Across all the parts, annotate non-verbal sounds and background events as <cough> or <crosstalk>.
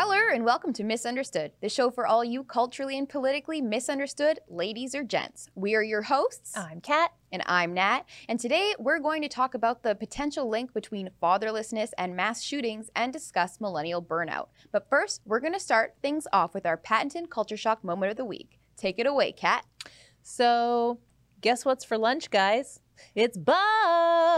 Hello and welcome to Miss Understood, the show for all you culturally and politically misunderstood ladies or gents. We are your hosts. I'm Kat. And I'm Nat. And today we're going to talk about the potential link between fatherlessness and mass shootings and discuss millennial burnout. But first, we're going to start things off with our patented culture shock moment of the week. Take it away, Kat. So, guess what's for lunch, guys? It's bugs.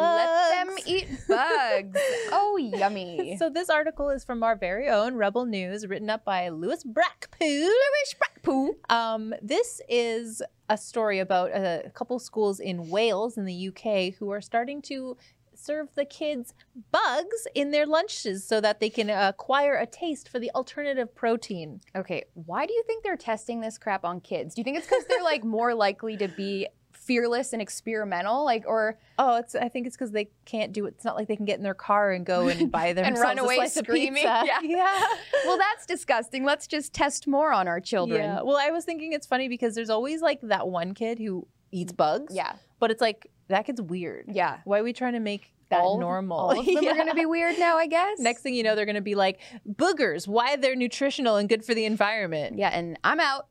Let them eat bugs. oh, yummy. <laughs> So this article is from our very own Rebel News, written up by Lewis Brackpool. Lewis Brackpool. Um, this is a story about a couple schools in Wales in the UK who are starting to serve the kids bugs in their lunches so that they can acquire a taste for the alternative protein. Okay, why do you think they're testing this crap on kids? Do you think it's because they're like more likely to be fearless and experimental like or oh it's i think it's because they can't do it it's not like they can get in their car and go and buy them <laughs> and run away screaming <laughs> yeah. yeah well that's disgusting let's just test more on our children yeah well i was thinking it's funny because there's always like that one kid who eats bugs yeah but it's like that kid's weird yeah why are we trying to make that all, normal. All of them <laughs> yeah. are going to be weird now, I guess. Next thing you know, they're going to be like boogers. Why they're nutritional and good for the environment. Yeah, and I'm out.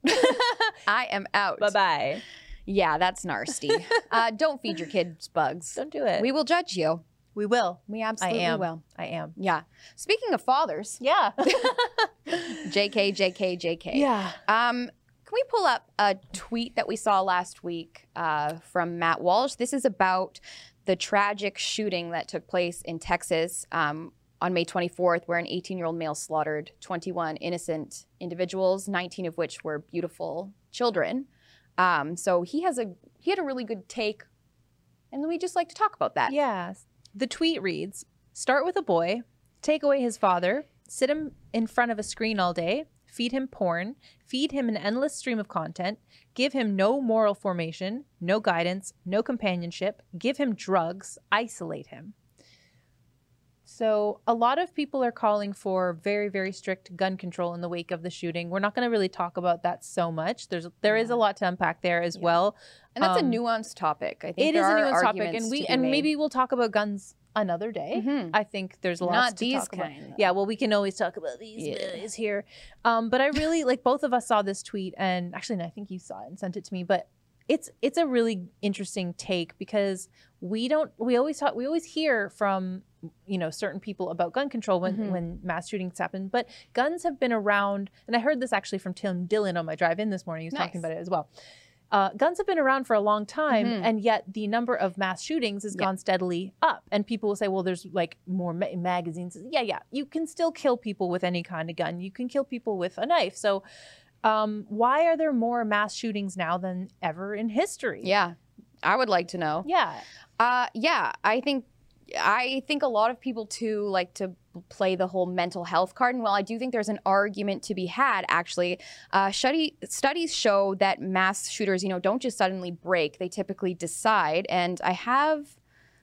I am out. Bye bye. Yeah, that's nasty. <laughs> uh, don't feed your kids bugs. Don't do it. We will judge you. We will. We absolutely I am. will. I am. Yeah. Speaking of fathers. Yeah. JK, JK, JK. Yeah. Um, can we pull up a tweet that we saw last week uh, from Matt Walsh? This is about the tragic shooting that took place in Texas um, on May 24th, where an 18 year old male slaughtered 21 innocent individuals, 19 of which were beautiful children. Um, so he has a he had a really good take, and we just like to talk about that. Yeah. The tweet reads: Start with a boy, take away his father, sit him in front of a screen all day, feed him porn, feed him an endless stream of content, give him no moral formation, no guidance, no companionship, give him drugs, isolate him. So, a lot of people are calling for very, very strict gun control in the wake of the shooting. We're not going to really talk about that so much. There's there yeah. is a lot to unpack there as yeah. well, and that's um, a nuanced topic. I think it is a nuanced topic, and we and maybe we'll talk about guns another day. Mm-hmm. I think there's a lot not to these talk kind. About. Yeah, well, we can always talk about these yeah. here. Um, but I really like both of us saw this tweet, and actually, no, I think you saw it and sent it to me, but. It's it's a really interesting take because we don't we always talk we always hear from you know certain people about gun control when, Mhm. when mass shootings happen but guns have been around and i heard this actually from tim dillon on my drive in this morning he was Nice. talking about it as well uh, guns have been around for a long time Mhm. and yet the number of mass shootings has Yeah. gone steadily up and people will say well there's like more ma- magazines yeah yeah you can still kill people with any kind of gun you can kill people with a knife so um, why are there more mass shootings now than ever in history Yeah, I would like to know. yeah Uh, yeah, I think I think a lot of people too like to play the whole mental health card, and while I do think there's an argument to be had, actually, uh, study, studies show that mass shooters, you know, don't just suddenly break; they typically decide. And I have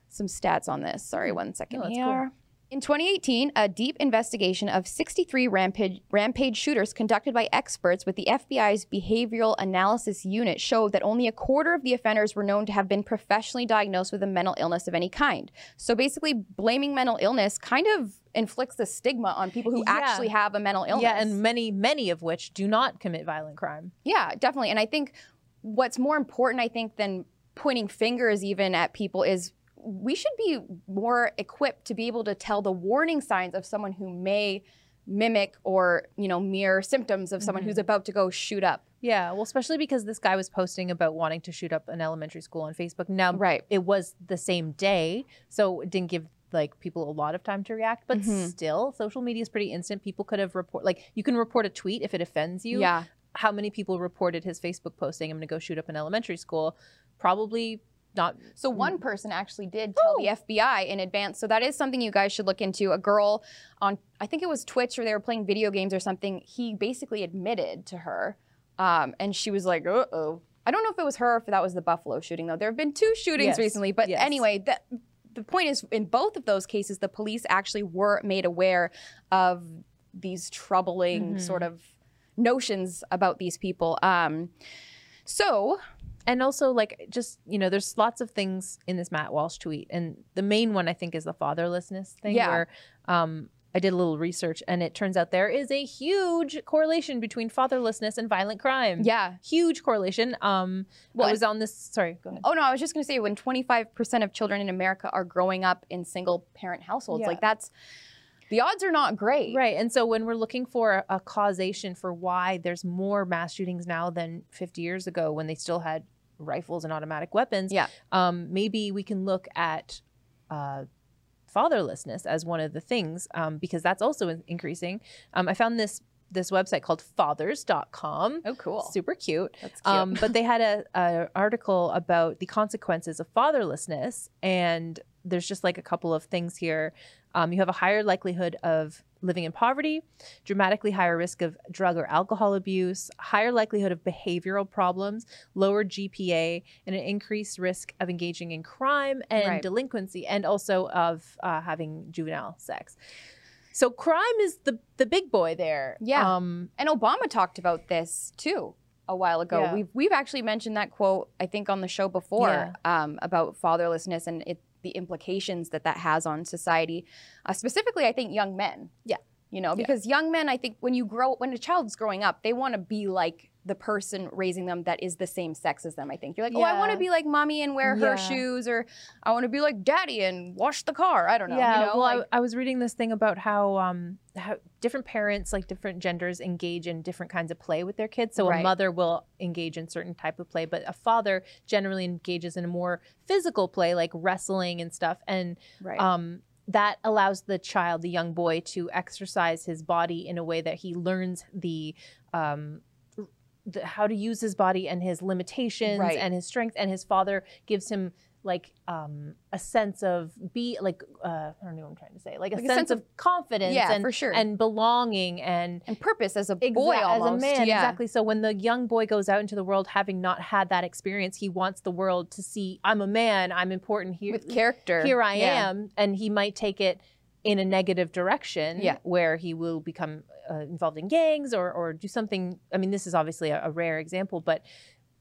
some stats on this. Sorry, one second No, here. cool. In 2018, a deep investigation of 63 rampage, rampage shooters conducted by experts with the FBI's Behavioral Analysis Unit showed that only a quarter of the offenders were known to have been professionally diagnosed with a mental illness of any kind. So basically, blaming mental illness kind of inflicts a stigma on people who Yeah. actually have a mental illness. yeah and many many of which do not commit violent crime Yeah, definitely. And I think what's more important, I think, than pointing fingers even at people is we should be more equipped to be able to tell the warning signs of someone who may mimic or, you know, mirror symptoms of someone Mhm. who's about to go shoot up. Yeah, well, especially because this guy was posting about wanting to shoot up an elementary school on Facebook. Now, Right. it was the same day, so it didn't give like people a lot of time to react. But Mhm. still, social media is pretty instant. People could have report like you can report a tweet if it offends you. Yeah. How many people reported his Facebook posting? I'm going to go shoot up an elementary school. Probably not. So one person actually did tell the FBI in advance. So that is something you guys should look into. A girl on, I think it was Twitch or they were playing video games or something. He basically admitted to her, um, and she was like, "Uh oh." I don't know if it was her or if that was the Buffalo shooting though. There have been two shootings Yes. recently, but Yes. anyway, that. The point is, in both of those cases, the police actually were made aware of these troubling Mhm. sort of notions about these people. Um, so, and also like just you know there's lots of things in this matt walsh tweet and the main one i think is the fatherlessness thing Yeah. where um I did a little research, and it turns out there is a huge correlation between fatherlessness and violent crime. Yeah. huge correlation. Um, Well, I was on this. Sorry, go ahead. Oh no, I was just going to say when 25% of children in America are growing up in single parent households, Yeah. like that's the odds are not great. Right. And so when we're looking for a causation for why there's more mass shootings now than 50 years ago when they still had rifles and automatic weapons, Yeah. um, maybe we can look at uh, fatherlessness as one of the things um, because that's also increasing. Um, I found this this website called fathers.com. Oh cool. Super cute. That's cute. Um, but they had a, <laughs> a article about the consequences of fatherlessness, and there's just like a couple of things here. Um, you have a higher likelihood of living in poverty, dramatically higher risk of drug or alcohol abuse, higher likelihood of behavioral problems, lower GPA, and an increased risk of engaging in crime and Right. delinquency, and also of uh, having juvenile sex. So crime is the the big boy there. Yeah. Um, And Obama talked about this too a while ago. Yeah. We've we've actually mentioned that quote I think on the show before Yeah. um, about fatherlessness and it, the implications that that has on society, uh, specifically I think young men. Yeah. You know, Yeah. because young men, I think when you grow, when a child's growing up, they want to be like the person raising them that is the same sex as them. I think you're like, oh, I want to be like mommy and wear Yeah. her shoes, or I want to be like daddy and wash the car. I don't know. Yeah, you know, well, like- I, I was reading this thing about how um how different parents, like different genders, engage in different kinds of play with their kids. So Right. a mother will engage in certain type of play, but a father generally engages in a more physical play, like wrestling and stuff. And right. um, that allows the child, the young boy, to exercise his body in a way that he learns the. Um, the, how to use his body and his limitations Right. and his strength and his father gives him like um a sense of be like uh I don't know what I'm trying to say like a, Like a sense, sense of, confidence yeah, and for sure. and belonging and and purpose as a boy Exa- almost. as a man yeah. exactly so when the young boy goes out into the world having not had that experience he wants the world to see i'm a man i'm important here With character. here i Yeah. am and he might take it in a negative direction Yeah. where he will become uh, involved in gangs or or do something i mean this is obviously a, a rare example but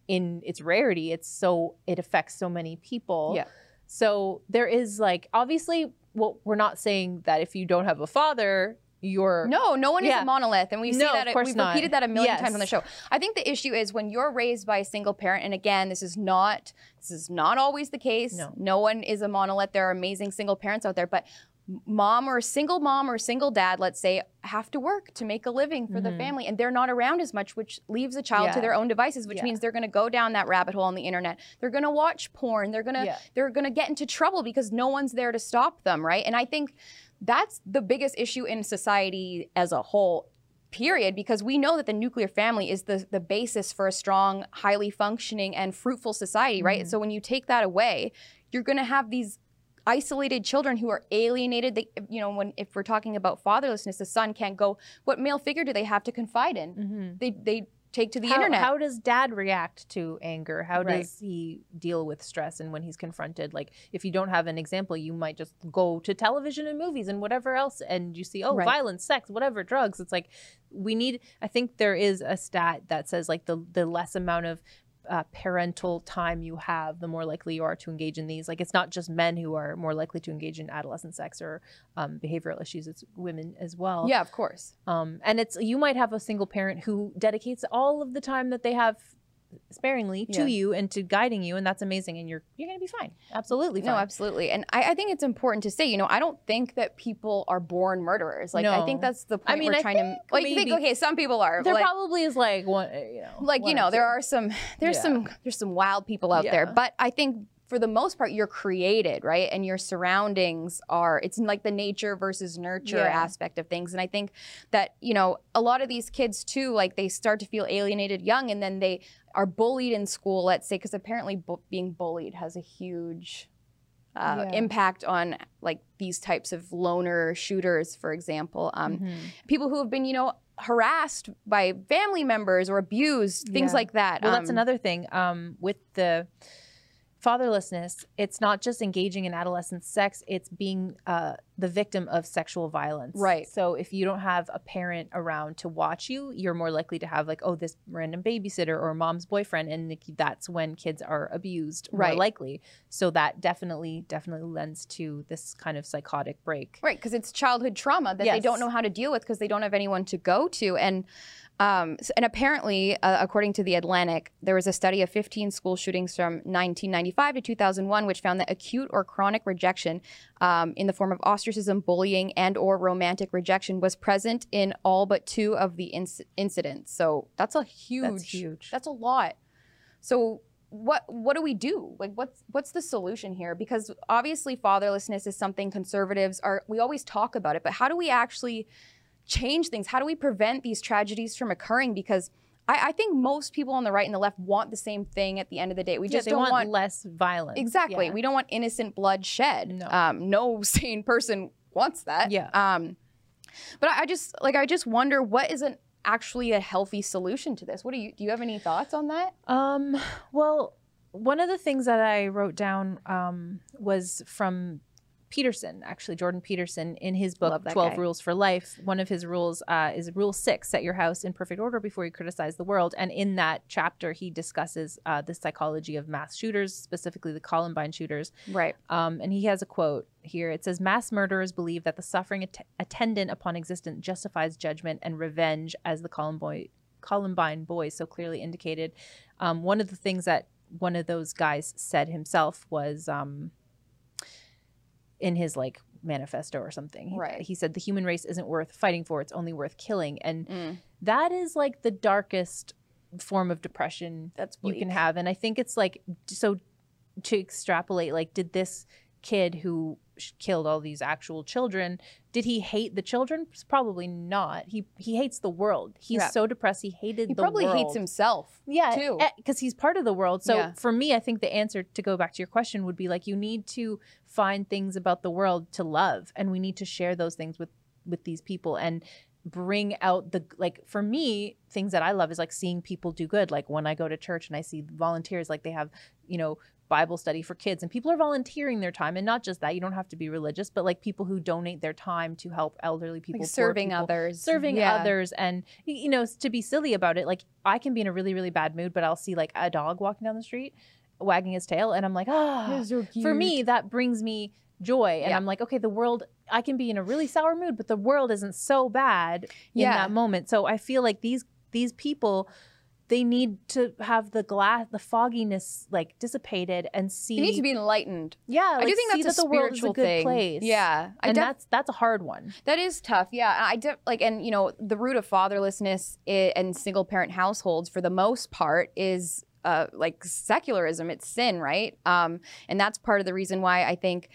in its rarity it's so it affects so many people Yeah. so there is like obviously well we're not saying that if you don't have a father you're No, no one is a monolith, and we see that of course we've not. repeated that a million times on the show. I think the issue is when you're raised by a single parent, and again, this is not this is not always the case. no, No. one is a monolith. There are amazing single parents out there, but mom or a single mom or a single dad, let's say, have to work to make a living for the Mhm. family, and they're not around as much, which leaves a child to their own devices, which Yeah. means they're going to go down that rabbit hole on the internet. They're going to watch porn. They're going to Yeah. they're going to get into trouble because no one's there to stop them, right? And I think that's the biggest issue in society as a whole period because we know that the nuclear family is the the basis for a strong highly functioning and fruitful society right Mhm. so when you take that away you're going to have these isolated children who are alienated they you know when if we're talking about fatherlessness the son can't go what male figure do they have to confide in Mhm. they they take to the how, internet How does dad react to anger? How Right. does he deal with stress and when he's confronted? Like, if you don't have an example, you might just go to television and movies and whatever else, and you see, oh, Right. violence, sex, whatever, drugs. It's like we need. I think there is a stat that says like the the less amount of uh, parental time you have, the more likely you are to engage in these. Like, it's not just men who are more likely to engage in adolescent sex or um, behavioral issues; it's women as well. yeah of course Um, and it's you might have a single parent who dedicates all of the time that they have sparingly to you and to guiding you, and that's amazing. And you're you're gonna be fine, absolutely fine. No, absolutely. And I, I think it's important to say, you know, I don't think that people are born murderers. Like, I think that's the point I mean, we're I trying to. Like, you think, okay, some people are. there like, probably is like one, uh, you know, like you know, there two. are some. There's Yeah. some. There's some wild people out there. But I think for the most part, you're created, right? And your surroundings are. It's like the nature versus nurture Yeah. aspect of things. And I think that you know, a lot of these kids too, like they start to feel alienated young, and then they are bullied in school. Let's say, because apparently bu- being bullied has a huge uh, Yeah. impact on like these types of loner shooters, for example. Um, Mhm. People who have been, you know, harassed by family members or abused, things Yeah. like that. Well, that's Um, another thing. Um, with the fatherlessness, it's not just engaging in adolescent sex; it's being uh, the victim of sexual violence. Right. So if you don't have a parent around to watch you, you're more likely to have like, oh, this random babysitter or mom's boyfriend, and that's when kids are abused. More Right. likely. So that definitely, definitely lends to this kind of psychotic break. Right, because it's childhood trauma that they don't know how to deal with because they don't have anyone to go to. And um, s- and apparently, uh, according to the Atlantic, there was a study of 15 school shootings from 1995 to 2001, which found that acute or chronic rejection um, in the form of ostracism, bullying, and or romantic rejection was present in all but two of the inc- incidents. So that's a huge, That's huge. That's a lot. So what what do we do? Like what's what's the solution here? Because obviously fatherlessness is something conservatives are we always talk about it, but how do we actually change things? How do we prevent these tragedies from occurring? Because I, I think most people on the right and the left want the same thing at the end of the day. We Yeah, just don't want, want, less violence. exactly. Yeah. We don't want innocent blood shed. No. Um, no <laughs> sane person wants that. Yeah. Um, but I I just like I just wonder what is an actually a healthy solution to this. What do you do? You have any thoughts on that? Um, well, one of the things that I wrote down um, was from Peterson, actually, Jordan Peterson, in his book 12 guy. Rules for Life. One of his rules uh, is Rule 6 set your house in perfect order before you criticize the world. And in that chapter, he discusses uh, the psychology of mass shooters, specifically the Columbine shooters. Right. Um, and he has a quote here. It says, Mass murderers believe that the suffering att- attendant upon existence justifies judgment and revenge, as the Columbine, Columbine boys so clearly indicated. Um, one of the things that one of those guys said himself was um, in his like manifesto or something. Right. He said, The human race isn't worth fighting for, it's only worth killing. And Mm. that is like the darkest form of depression That's you can have and i think it's like so to extrapolate like did this kid who killed all these actual children did he hate the children probably not he he hates the world he's Yeah. so depressed he hated He probably hates himself. yeah too. Eh, because he's part of the world so Yeah. for me i think the answer to go back to your question would be like you need to find things about the world to love and we need to share those things with with these people and bring out the like for me things that i love is like seeing people do good like when i go to church and i see volunteers like they have you know bible study for kids and people are volunteering their time and not just that you don't have to be religious but like people who donate their time to help elderly people Like serving people, others. serving Yeah. others and you know to be silly about it like i can be in a really really bad mood but i'll see like a dog walking down the street wagging his tail and i'm like ah for me that brings me joy and Yeah. i'm like okay the world i can be in a really sour mood but the world isn't so bad in that moment so i feel like these these people they need to have the glass the fogginess like dissipated and see you need to be enlightened. yeah I do think see that's that a the world is spiritual a good thing. place Yeah, I and def- that's that's a hard one That is tough. Yeah, I def- like, and you know, the root of fatherlessness i- and single parent households, for the most part, is uh, like secularism. It's sin, right? Um, and that's part of the reason why I think.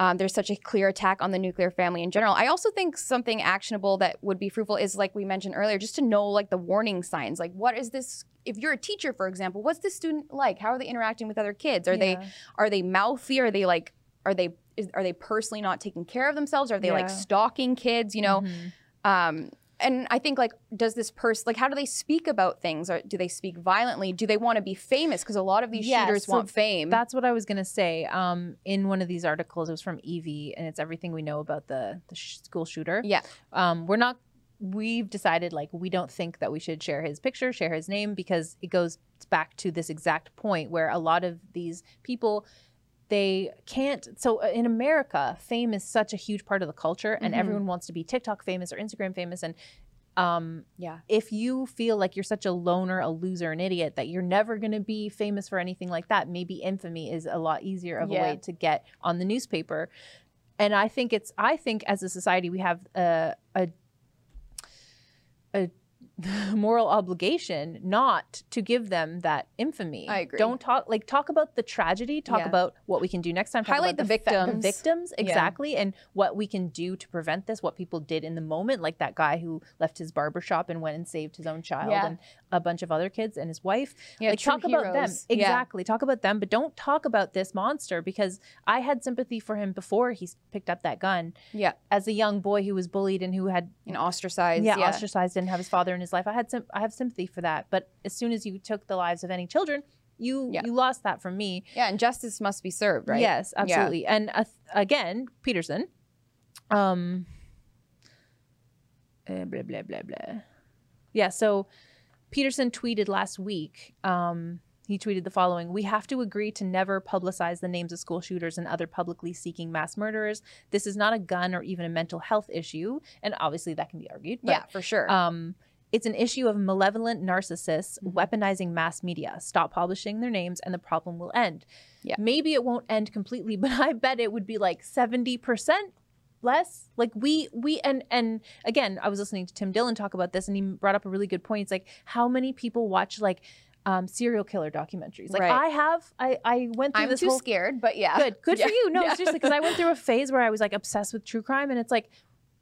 Um, there's such a clear attack on the nuclear family in general. I also think something actionable that would be fruitful is, like we mentioned earlier, just to know like the warning signs. Like, what is this? If you're a teacher, for example, what's this student like? How are they interacting with other kids? Are they are they mouthy? Are they like are they is, are they personally not taking care of themselves? Are they like stalking kids? You know, Mhm. um, and I think like does this person like how do they speak about things? Or do they speak violently? Do they want to be famous? Because a lot of these Yeah, shooters so want fame. That's what I was gonna say. Um, in one of these articles, it was from Evie, and it's everything we know about the the sh- school shooter. yeah, Um, we're not. We've decided like we don't think that we should share his picture, share his name, because it goes back to this exact point where a lot of these people they can't so uh, in america fame is such a huge part of the culture and Mhm. everyone wants to be tiktok famous or instagram famous and um yeah, if you feel like you're such a loner, a loser, an idiot that you're never going to be famous for anything like that, maybe infamy is a lot easier of a way to get on the newspaper. And I think it's I think as a society we have a a <laughs> moral obligation not to give them that infamy. I agree. Don't talk like talk about the tragedy, talk Yeah. about what we can do next time, talk Highlight about the fa- the victims. victims Yeah. exactly and what we can do to prevent this, what people did in the moment like that guy who left his barber shop and went and saved his own child Yeah. and a bunch of other kids and his wife. yeah. like talk about them. heroes. Exactly. Talk about them, but don't talk about this monster because I had sympathy for him before he picked up that gun. Yeah, As a young boy who was bullied and who had and ostracized. yeah, ostracized, didn't have his father in his life. I had some I have sympathy for that. But as soon as you took the lives of any children, you Yeah. you lost that from me. yeah, and justice must be served, right? Yes, absolutely. And uh, again, Peterson Um. eh, blah blah blah blah. Yeah. So Peterson tweeted last week. Um, he tweeted the following: "We have to agree to never publicize the names of school shooters and other publicly seeking mass murderers. This is not a gun or even a mental health issue, and obviously that can be argued. But, yeah, for sure. um, it's an issue of malevolent narcissists Mhm. weaponizing mass media. Stop publishing their names, and the problem will end. Yeah. Maybe it won't end completely, <laughs> but I bet it would be like seventy percent less. Like we we and and again, I was listening to Tim Dillon talk about this, and he brought up a really good point. It's like how many people watch like um, serial killer documentaries? Like Right. I have. I I went through I'm this too whole scared, but yeah. good good <laughs> Yeah. for you no Yeah. seriously because i went through a phase where i was like obsessed with true crime and it's like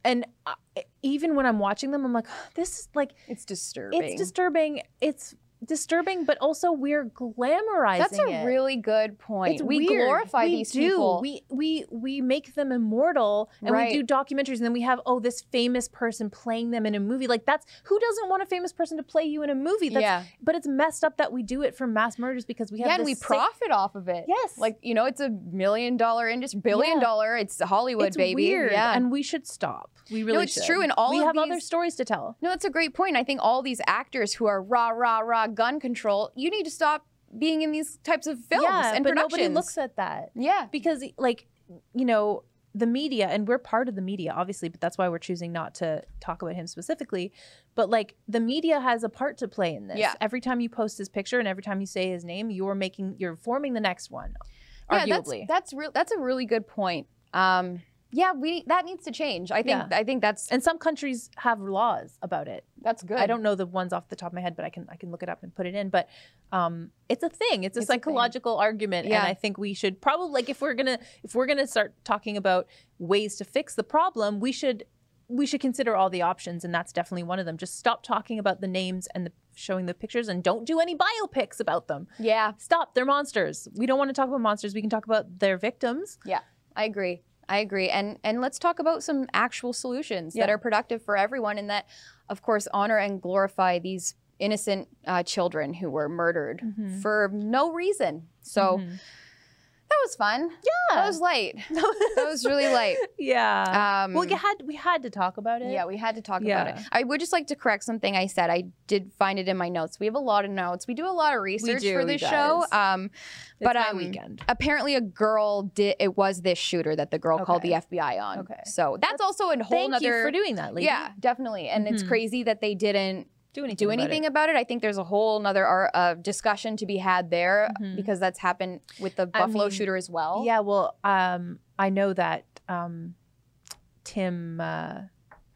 and uh, even when i'm watching them i'm like this is like It's disturbing. it's disturbing it's disturbing but also we're glamorizing That's a it. really good point. It's we weird. glorify We these do. people. We we we make them immortal, and Right. we do documentaries, and then we have oh this famous person playing them in a movie. Like that's who doesn't want a famous person to play you in a movie? That's, yeah. But it's messed up that we do it for mass murders because we have Yeah, and we sick- profit off of it. Yes, Like, you know, it's a million dollar industry, billion Yeah. dollar. It's Hollywood, it's baby. weird, Yeah. and we should stop. We really should stop. it's should. true, and all we have other stories to tell. no, that's a great point. I think all these actors who are rah, rah, rah gun control, you need to stop being in these types of films yeah, and but productions. nobody looks at that yeah. because, like, you know, the media, and we're part of the media, obviously, but that's why we're choosing not to talk about him specifically. But like, the media has a part to play in this. Yeah. Every time you post his picture and every time you say his name, you're making, you're forming the next one. Yeah, arguably. that's that's real. That's a really good point. Um, yeah, we that needs to change. I think Yeah. I think that's and some countries have laws about it. that's good. I don't know the ones off the top of my head, but I can I can look it up and put it in. But um, it's a thing. It's a It's a psychological argument, Yeah. and I think we should probably like if we're gonna if we're gonna start talking about ways to fix the problem, we should we should consider all the options, and that's definitely one of them. Just stop talking about the names and the showing the pictures, and don't do any biopics about them. Yeah, Stop. They're monsters. We don't want to talk about monsters. We can talk about their victims. Yeah. I agree. I agree. And and let's talk about some actual solutions that are productive for everyone and that of course honor and glorify these innocent uh, children who were murdered Mhm. for no reason. So Mhm. Was fun. yeah, That was light. <laughs> That was really light. yeah. Um, well, you had we had to talk about it. Yeah, we had to talk about it. I would just like to correct something I said. I did find it in my notes. We have a lot of notes. We do a lot of research do, for this show. Um, It's but my um, weekend. apparently a girl did. It was this shooter that the girl called the FBI on. Okay. So that's, That's- also a whole Thank nother. you for doing that, lady. yeah, definitely. And it's Mhm. crazy that they didn't do anything. do about it. anything about it. I think there's a whole nother ar- uh, discussion to be had there Mhm. because that's happened with the I Buffalo mean, shooter as well. Yeah, well, um, I know that um, Tim, uh,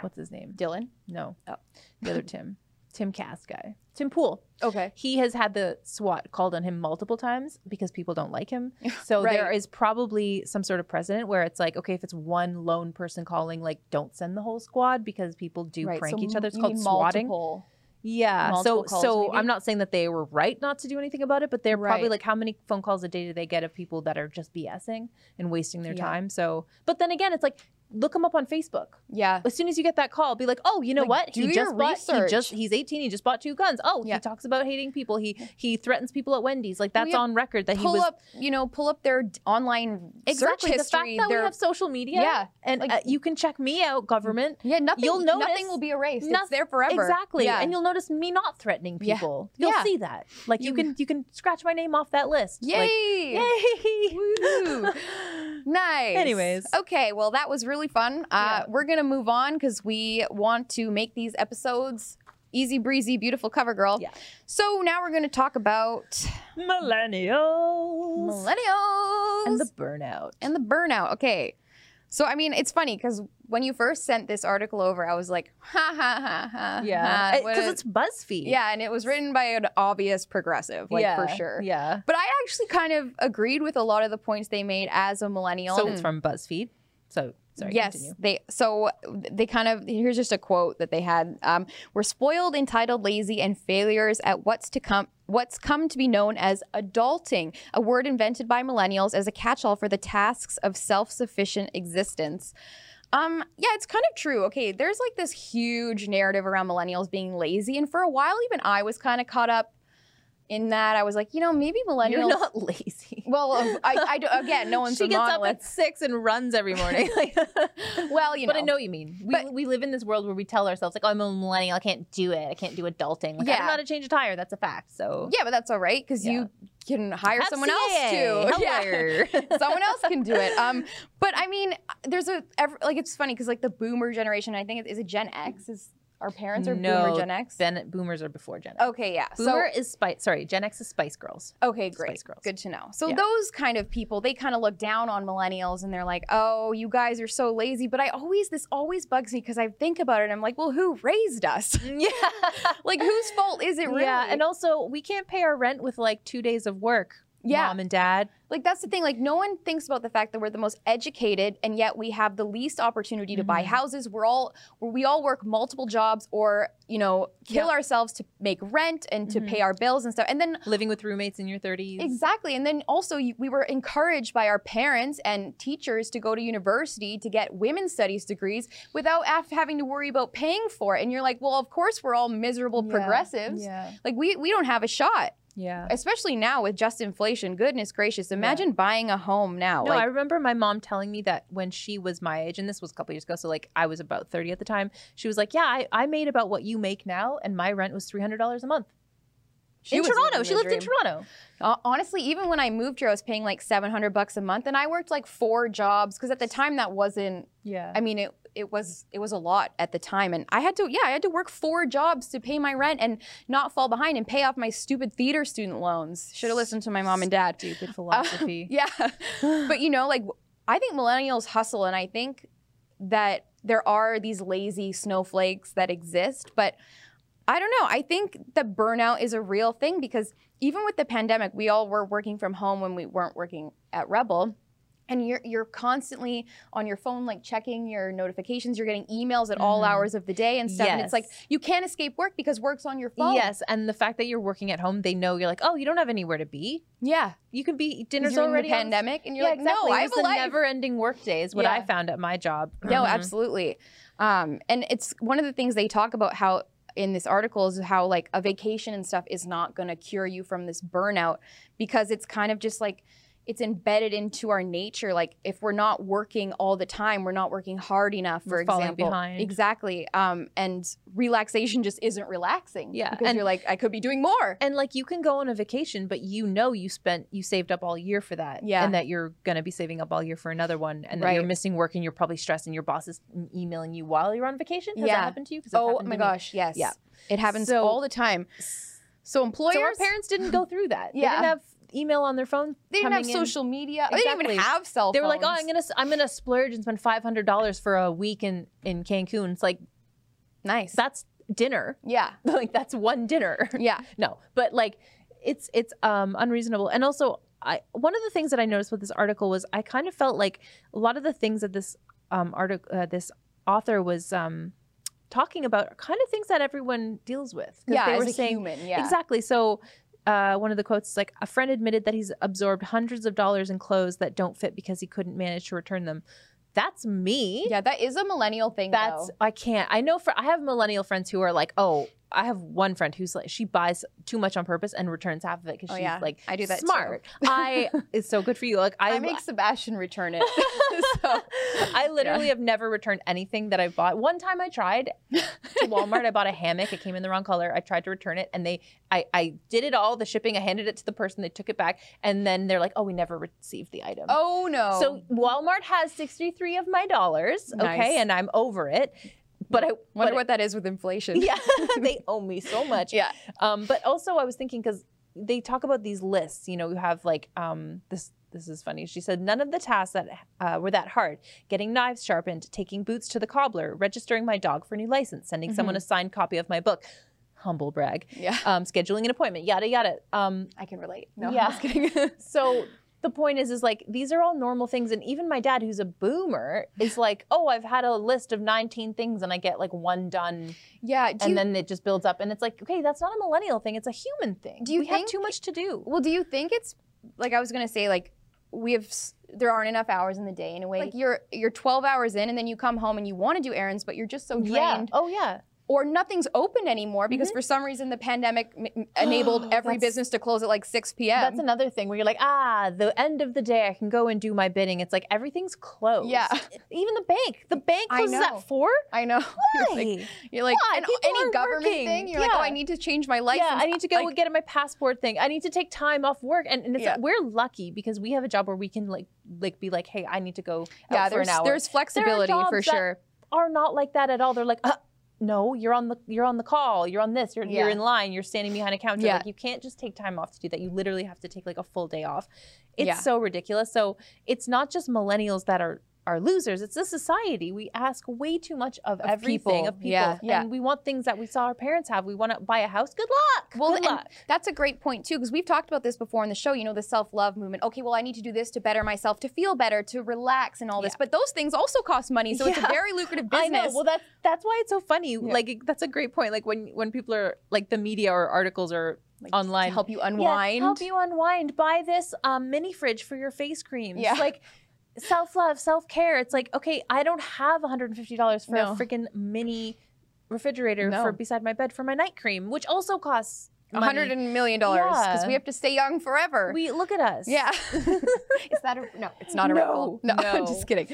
what's his name? Dillon. No, Oh. the other Tim, <laughs> Timcast guy, Tim Pool. Okay. He has had the SWAT called on him multiple times because people don't like him. <laughs> So there Right. is probably some sort of precedent where it's like, okay, if it's one lone person calling, like, don't send the whole squad because people do Right, prank so each other. It's called swatting. multiple- Yeah. So so maybe? I'm not saying that they were right not to do anything about it, but they're probably like how many phone calls a day do they get of people that are just BSing and wasting their Yeah. time? So but then again, it's like look him up on Facebook. Yeah. As soon as you get that call, be like, "Oh, you know Like, what? do He your just bought he just he's 18, he just bought two guns. Oh, Yeah. he talks about hating people. He he threatens people at Wendy's. Like Well, that's yeah, on record that he pull was up, you know, pull up their online Exactly. search the fact history. that we have social media Yeah, and like- uh, you can check me out, government. yeah, nothing. you'll notice nothing will be erased. noth- it's there forever. Exactly. Yeah. And you'll notice me not threatening Yeah. people. You'll Yeah. see that. Like you, You- can you can scratch my name off that list. Like, Yay! Yay! <laughs> Woo. <laughs> Nice. Anyways. okay. Well, that was really fun. Uh, Yeah. We're gonna move on because we want to make these episodes easy breezy, beautiful cover girl. Yeah. So now we're gonna talk about Millennials. millennials and the burnout. and the burnout. Okay. So I mean, it's funny because when you first sent this article over, I was like, ha ha ha ha. yeah, because it's BuzzFeed. yeah, and it was written by an obvious progressive, like yeah, for sure. Yeah. But I actually kind of agreed with a lot of the points they made as a millennial. So and- it's from BuzzFeed. So sorry. yes, Continue. they so they kind of here's just a quote that they had. Um, We're spoiled, entitled, lazy, and failures at what's to come. What's come to be known as adulting, a word invented by millennials as a catch-all for the tasks of self-sufficient existence. Um, yeah, it's kind of true. Okay, there's like this huge narrative around millennials being lazy, and for a while, even I was kind of caught up in that I was like, you know, maybe millennials. You're not <laughs> lazy. well, I, I do- again, no <laughs> one's she a gets up at six and runs every morning. <laughs> well, you know, but I know what you mean. We, But- we live in this world where we tell ourselves like, "Oh, I'm a millennial. I can't do it. I can't do adulting. Like, I Yeah. don't know how to change a tire. That's a fact." So yeah, but that's all right because you can hire Have someone else to. Yeah. Someone else can do it. Um, but I mean, there's a ev- like it's funny because like the Boomer generation, I think it is a Gen X. Is our parents are No, Boomer Gen X? Bennett boomers are before Gen X. Okay, yeah. Boomer is Spice. Sorry, Gen X is Spice Girls. Okay, great, Spice Girls. good to know. So Yeah. those kind of people, they kind of look down on millennials, and they're like, "Oh, you guys are so lazy." But I always this always bugs me because I think about it. and I'm like, "Well, who raised us? <laughs> Yeah. like, whose fault is it really?" Yeah, and also we can't pay our rent with like two days of work. Yeah. mom and dad. Like that's the thing. Like no one thinks about the fact that we're the most educated, and yet we have the least opportunity to buy Mhm. houses. We're all we all work multiple jobs, or you know, kill ourselves to make rent and to Mhm. pay our bills and stuff. And then Living with roommates in your 30s. exactly, and then also you, we were encouraged by our parents and teachers to go to university to get women's studies degrees without af- having to worry about paying for it. And you're like, well, of course we're all miserable Yeah. progressives. Yeah. Like we we don't have a shot, Yeah. especially now with just inflation. Goodness gracious, imagine buying a home now. No, like, I remember my mom telling me that when she was my age, and this was a couple years ago, so like I was about 30 at the time, she was like, Yeah, I, I made about what you make now, and my rent was $300 a month. She in Toronto. She lived in. Toronto. Uh, honestly, even when I moved here, I was paying like 700 bucks a month, and I worked like four jobs because at the time that wasn't. Yeah. I mean, it it was it was a lot at the time, and I had to yeah I had to work four jobs to pay my rent and not fall behind and pay off my stupid theater student loans. Should have listened to my mom and dad. Stupid uh, philosophy. <laughs> Yeah, but you know, like I think millennials hustle, and I think that there are these lazy snowflakes that exist, but I don't know. I think that burnout is a real thing because even with the pandemic, we all were working from home when we weren't working at Rebel. And you're you're constantly on your phone, like checking your notifications. You're getting emails at all Mhm. hours of the day and stuff. And it's like you can't escape work because work's on your phone. Yes, and the fact that you're working at home, they know you're like, oh, you don't have anywhere to be. Yeah. You can be dinner's During already the pandemic, and you're yeah, like, exactly. no, I have a the never-ending work day is what I found at my job. No, Mhm. absolutely. Um, and it's one of the things they talk about how in this article is how like a vacation and stuff is not going to cure you from this burnout because it's kind of just like it's embedded into our nature. Like if we're not working all the time, we're not working hard enough. For We're example, behind. exactly. Um, and relaxation just isn't relaxing. Yeah, because and- you're like, I could be doing more. And like you can go on a vacation, but you know you spent you saved up all year for that. Yeah. And that you're gonna be saving up all year for another one. And that you're missing work and you're probably stressed and your boss is emailing you while you're on vacation. Has Yeah. that happened to you? Oh my me. gosh, yes. Yeah. It happens So- all the time. So employers, So our parents didn't go through that. They Yeah. didn't have email on their phone. they didn't have in. social media. They didn't even have cell phones. They were like, "Oh, I'm gonna I'm gonna splurge and spend five hundred dollars for a week in in Cancun." It's like nice. that's dinner. yeah. <laughs> like that's one dinner. Yeah. <laughs> no but like it's it's um unreasonable and also i one of the things that i noticed with this article was i kind of felt like a lot of the things that this um article uh, this author was um talking about are kind of things that everyone deals with. Yeah, they were saying human. Yeah. exactly so uh, one of the quotes is like a friend admitted that he's absorbed hundreds of dollars in clothes that don't fit because he couldn't manage to return them that's me Yeah, that is a millennial thing. that's though. I can't. I know for I have millennial friends who are like, oh, I have one friend who's like she buys too much on purpose and returns half of it because Oh, she's yeah. like I do that too. smart. <laughs> I it's so good for you. Like I, I, make <laughs> Sebastian return it. <laughs> so, I literally have never returned anything that I bought. One time I tried to Walmart. I bought a hammock. It came in the wrong color. I tried to return it, and they I I did it all. The shipping. I handed it to the person. They took it back, and then they're like, oh, we never received the item. oh no. So Walmart has 63 of my dollars, Nice. okay, and I'm over it. But I wonder but what that is with inflation. yeah, <laughs> <laughs> they owe me so much. Yeah. Um, but also I was thinking because they talk about these lists. You know, you have like um, this. This is funny. She said none of the tasks that uh, were that hard: getting knives sharpened, taking boots to the cobbler, registering my dog for a new license, sending someone a signed copy of my book. Humble brag. Yeah. Um, scheduling an appointment. Yada yada. Um, I can relate. No, Yeah. I'm just kidding. <laughs> so the point is, is like these are all normal things, and even my dad, who's a boomer, is <laughs> like, oh, I've had a list of 19 things, and I get like one done, yeah. And you, then it just builds up, and it's like, okay, that's not a millennial thing; it's a human thing. Do you we have too much to do? well, do you think it's like I was gonna say like we have there aren't enough hours in the day in a way. Like you're you're 12 hours in, and then you come home and you want to do errands, but you're just so drained. Yeah. Oh yeah. Or nothing's open anymore because for some reason the pandemic m- enabled <gasps> every business to close at like 6 p.m. That's another thing where you're like, ah, the end of the day, I can go and do my bidding. It's like everything's closed. Yeah. <laughs> Even the bank. The bank closes at four? I know. You're Why? like, you're like Why? and any government working. thing, you're like, oh, I need to change my license. Yeah, I need to go Like, get my passport thing. I need to take time off work, and, and it's Yeah. we're lucky because we have a job where we can like like be like, hey, I need to go yeah, for there's an hour. there's flexibility for jobs that- sure. are not like that at all. They're like, uh, no, you're on the you're on the call. You're on this. You're you're in line. You're standing behind a counter. Yeah. Like you can't just take time off to do that. You literally have to take like a full day off. It's Yeah. so ridiculous. So it's not just millennials that are are losers. It's a society. We ask way too much of, Of everything people. of people. Yeah, yeah. And we want things that we saw our parents have. We want to buy a house. Good luck. Well, Good luck. that's a great point too, because we've talked about this before in the show. You know, the self-love movement. Okay, well, I need to do this to better myself, to feel better, to relax, and all this. Yeah. But those things also cost money, so it's a very lucrative <laughs> I business. know. Well, that's that's why it's so funny. Like that's a great point. Like when when people are like the media or articles are Like, online to help you Yeah, unwind. help you unwind. Buy this um, mini fridge for your face creams. Yeah. Like self love, self care. It's like, okay, I don't have $150 for No. a freaking mini refrigerator No. for beside my bed for my night cream, which also costs A hundred and million dollars because Yeah. we have to stay young forever. We look at us. yeah. <laughs> Is that a no? It's not a No, ripple. No, I'm just kidding.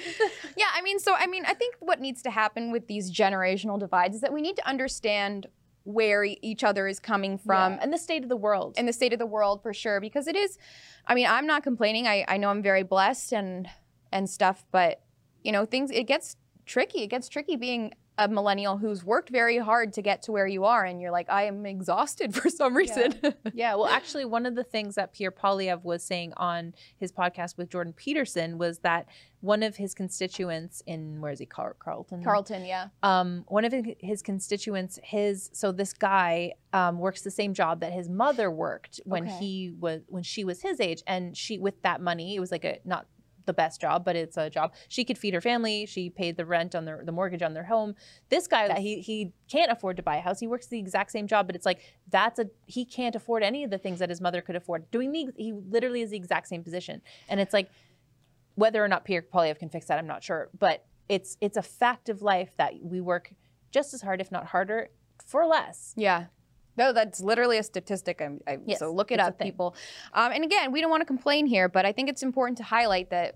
Yeah, I mean, so I mean, I think what needs to happen with these generational divides is that we need to understand where e- each other is coming from From and the state of the world. in the state of the world for sure because it is i mean i'm not complaining i, I know i'm very blessed and and stuff but you know things it gets tricky. It gets tricky being a millennial who's worked very hard to get to where you are and you're like i am exhausted <laughs> for some reason. <laughs> Yeah, well, actually, one of the things that Pierre Poilievre was saying on his podcast with Jordan Peterson was that one of his constituents in where is he, Car- Carleton? carleton yeah. Um, one of his constituents, his so this guy um, works the same job that his mother worked when Okay. he was when she was his age, and she with that money, it was like a not the best job, but it's a job she could feed her family. She paid the rent on their the mortgage on their home. This guy, he he can't afford to buy a house. He works the exact same job, but it's like that's a he can't afford any of the things that his mother could afford. Doing the he literally is the exact same position, and it's like whether or not Pierre Poilievre can fix that, I'm not sure. But it's it's a fact of life that we work just as hard, if not harder, for less. yeah no, that's literally a statistic. I'm, I, Yes, so look it up, people. Um, and again, we don't want to complain here, but I think it's important to highlight that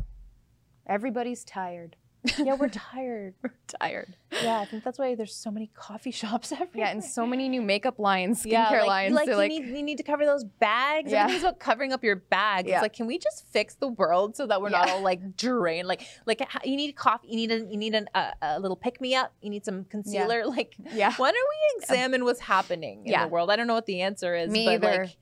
everybody's tired. Yeah, we're tired. <laughs> we're tired. Yeah, I think that's why there's so many coffee shops <laughs> everywhere. Yeah, and so many new makeup lines, skincare yeah, like, lines. Like, you, like, need, you need to cover those bags. Yeah. Everything's about covering up your bags. Yeah. It's like, can we just fix the world so that we're not all like drained? Like, like you need coffee. You need a you need an, a, a little pick me up. You need some concealer. Like, yeah. why don't we examine what's happening in Yeah. the world? I don't know what the answer is. Me but either. Like,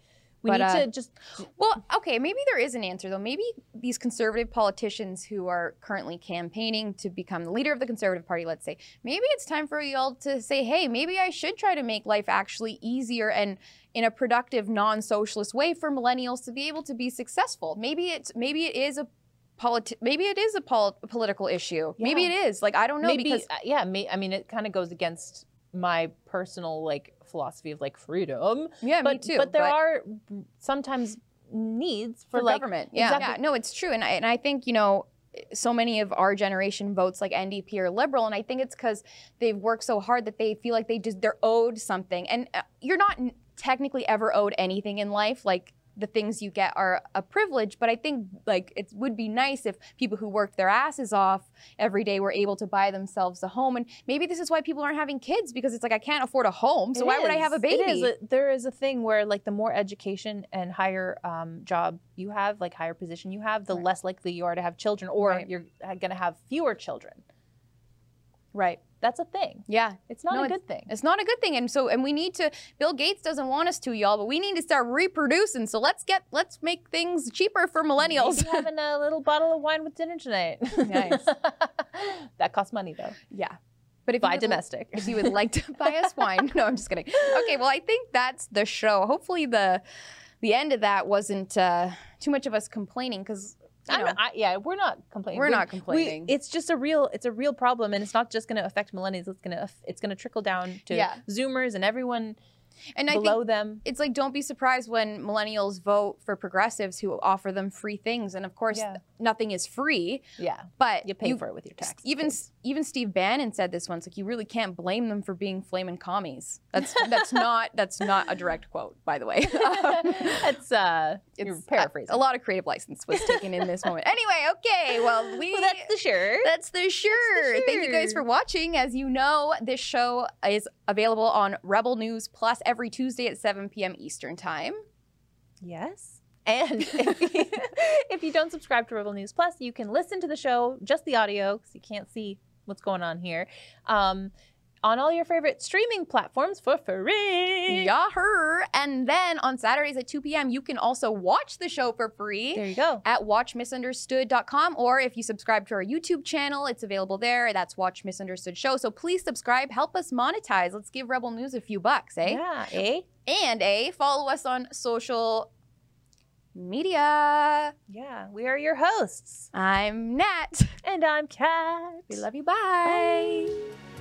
we But, need uh, to just Well, okay, maybe there is an answer though. Maybe these conservative politicians who are currently campaigning to become the leader of the Conservative Party, let's say, maybe it's time for y'all to say, hey, maybe I should try to make life actually easier and in a productive, non-socialist way for millennials to be able to be successful. Maybe it's maybe it is a politi- maybe it is a pol- political issue. Maybe it is. Like I don't know maybe because uh, yeah may, i mean it kind of goes against my personal like philosophy of like freedom yeah, but me too. but there are sometimes needs for, for like government. Yeah. Exactly. yeah, no, it's true, and I, and I think you know, so many of our generation votes like NDP or liberal, and I think it's because they've worked so hard that they feel like they just they're owed something, and uh, you're not technically ever owed anything in life, like. The things you get are a privilege, but I think like it would be nice if people who worked their asses off every day were able to buy themselves a home. And maybe this is why people aren't having kids because it's like I can't afford a home, so It why would I have a baby? Is. A- there is a thing where like the more education and higher um, job you have, like higher position you have, the Right. less likely you are to have children, or Right. you're going to have fewer children. Right? That's a thing. Yeah, It's not No, a good thing. It's not a good thing. And so and we need to Bill Gates doesn't want us to, y'all, but we need to start reproducing. So let's get let's make things cheaper for millennials. Maybe having a little <laughs> bottle of wine with dinner tonight. Nice. <laughs> that costs money though. yeah. But if Buy you would, domestic. if you would like to <laughs> buy us wine. No, I'm just kidding. Okay, well I think that's the show. Hopefully the the end of that wasn't uh, too much of us complaining because I, know yeah, we're not complaining. We're We- not we- complaining. it's just a real, it's a real problem, and it's not just going to affect millennials. It's going to, it's going to trickle down to Yeah. Zoomers and everyone and I below think them. it's like don't be surprised when millennials vote for progressives who offer them free things. And of course Yeah. nothing is free, Yeah, but you pay for it with your taxes. even. Even Steve Bannon said this once. Like, you really can't blame them for being flaming commies. That's that's <laughs> not that's not a direct quote, by the way. <laughs> That's uh, you're It's- paraphrasing. A, a lot of creative license was taken in this moment. Anyway, okay. Well, <laughs> we well, that's the shirt. That's the sure. Thank you guys for watching. As you know, this show is available on Rebel News Plus every Tuesday at 7 p.m. Eastern Time. Yes. And if you, if you don't subscribe to Rebel News Plus, you can listen to the show, just the audio, because you can't see what's going on here, um, on all your favorite streaming platforms for free. Yahoo! And then on Saturdays at 2 p.m., you can also watch the show for free. There you go. At watchmisunderstood.com, or if you subscribe to our YouTube channel, it's available there. That's Watch Miss Understood Show. So please subscribe, help us monetize. Let's give Rebel News a few bucks, eh? Yeah, eh? And a follow us on social media. Yeah, we are your hosts. I'm Nat. And I'm Kat. We love you. Bye. Bye.